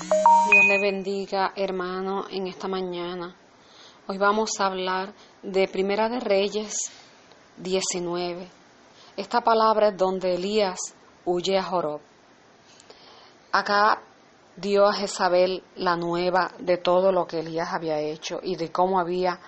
Dios le bendiga, hermano, en esta mañana. Hoy vamos a hablar de Primera de Reyes 19. Esta palabra es donde Elías huye a Jorob. Acá dio a Jezabel la nueva de todo lo que Elías había hecho y de cómo había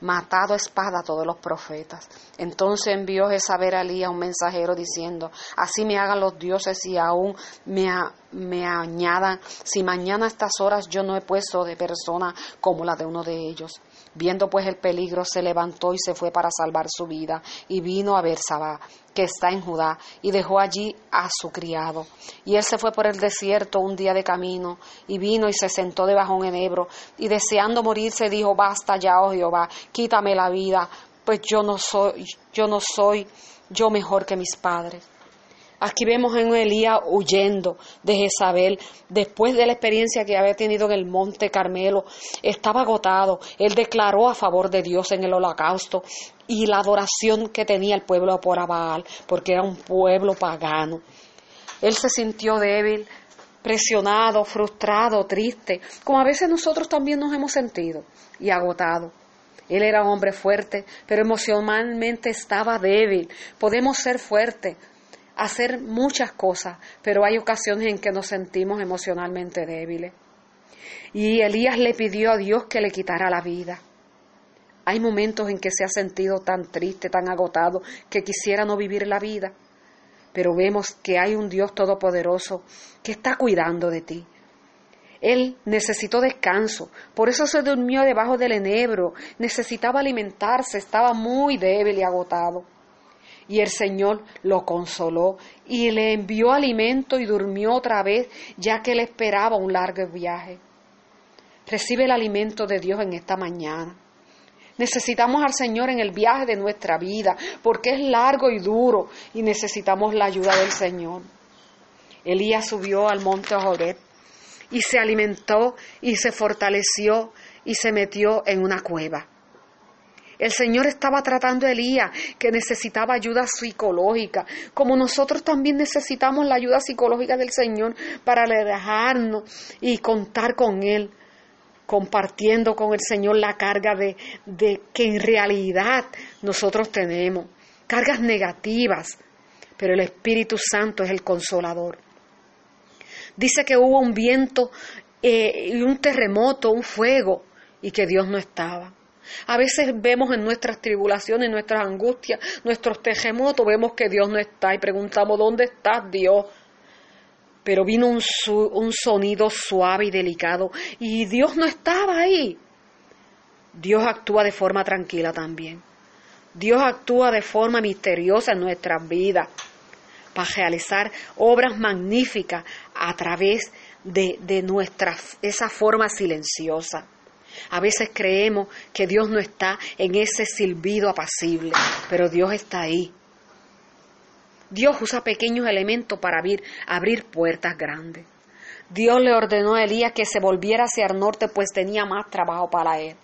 matado espada a todos los profetas. Entonces envió Jezabel a Elías un mensajero diciendo, así me hagan los dioses y aún me, añadan, si mañana a estas horas yo no he puesto de persona como la de uno de ellos. Viendo pues el peligro, se levantó y se fue para salvar su vida, y vino a Bersabá, que está en Judá, y dejó allí a su criado. Y él se fue por el desierto un día de camino, y vino y se sentó debajo de un enebro, y deseando morirse dijo, basta ya, oh Jehová, quítame la vida, pues yo no soy, yo no soy yo mejor que mis padres. Aquí vemos a Elías huyendo de Jezabel después de la experiencia que había tenido en el monte Carmelo. Estaba agotado. Él declaró a favor de Dios en el holocausto y la adoración que tenía el pueblo por Abaal, porque era un pueblo pagano. Él se sintió débil, presionado, frustrado, triste, como a veces nosotros también nos hemos sentido, y agotado. Él era hombre fuerte, pero emocionalmente estaba débil. Podemos ser fuertes, hacer muchas cosas, pero hay ocasiones en que nos sentimos emocionalmente débiles. Y Elías le pidió a Dios que le quitara la vida. Hay momentos en que se ha sentido tan triste, tan agotado, que quisiera no vivir la vida. Pero vemos que hay un Dios todopoderoso que está cuidando de ti. Él necesitó descanso, por eso se durmió debajo del enebro, necesitaba alimentarse, estaba muy débil y agotado. Y el Señor lo consoló y le envió alimento y durmió otra vez, ya que él esperaba un largo viaje. Recibe el alimento de Dios en esta mañana. Necesitamos al Señor en el viaje de nuestra vida, porque es largo y duro y necesitamos la ayuda del Señor. Elías subió al monte Joreb y se alimentó y se fortaleció y se metió en una cueva. El Señor estaba tratando a Elías, que necesitaba ayuda psicológica, como nosotros también necesitamos la ayuda psicológica del Señor para alejarnos y contar con Él, compartiendo con el Señor la carga de, de que en realidad nosotros tenemos, cargas negativas, pero el Espíritu Santo es el consolador. Dice que hubo un viento eh, y un terremoto, un fuego, y que Dios no estaba. A veces vemos en nuestras tribulaciones, nuestras angustias, nuestros terremotos, vemos que Dios no está y preguntamos, ¿dónde estás Dios? Pero vino un, un sonido suave y delicado y Dios no estaba ahí. Dios actúa de forma tranquila también. Dios actúa de forma misteriosa en nuestras vidas para realizar obras magníficas a través de, de nuestra, esa forma silenciosa. A veces creemos que Dios no está en ese silbido apacible, pero Dios está ahí. Dios usa pequeños elementos para abrir, abrir puertas grandes. Dios le ordenó a Elías que se volviera hacia el norte, pues tenía más trabajo para él.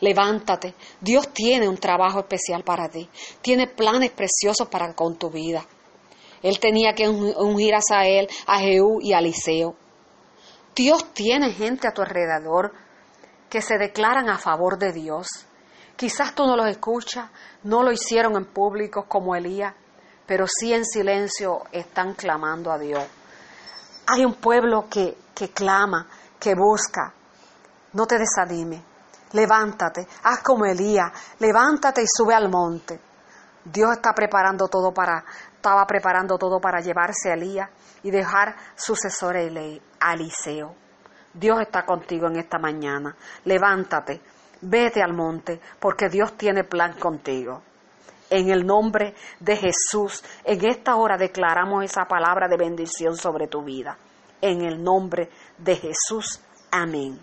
Levántate, Dios tiene un trabajo especial para ti, tiene planes preciosos para con tu vida. Él tenía que ungir a él, a Jehú y a Eliseo. Dios tiene gente a tu alrededor que se declaran a favor de Dios. Quizás tú no los escuchas, no lo hicieron en público como Elías, pero sí en silencio están clamando a Dios. Hay un pueblo que, que clama, que busca. No te desanime. Levántate, haz como Elías, levántate y sube al monte. Dios está preparando todo para, estaba preparando todo para llevarse a Elías y dejar sucesor a Eliseo. Dios está contigo en esta mañana. Levántate, vete al monte, porque Dios tiene plan contigo. En el nombre de Jesús, en esta hora declaramos esa palabra de bendición sobre tu vida. En el nombre de Jesús, amén.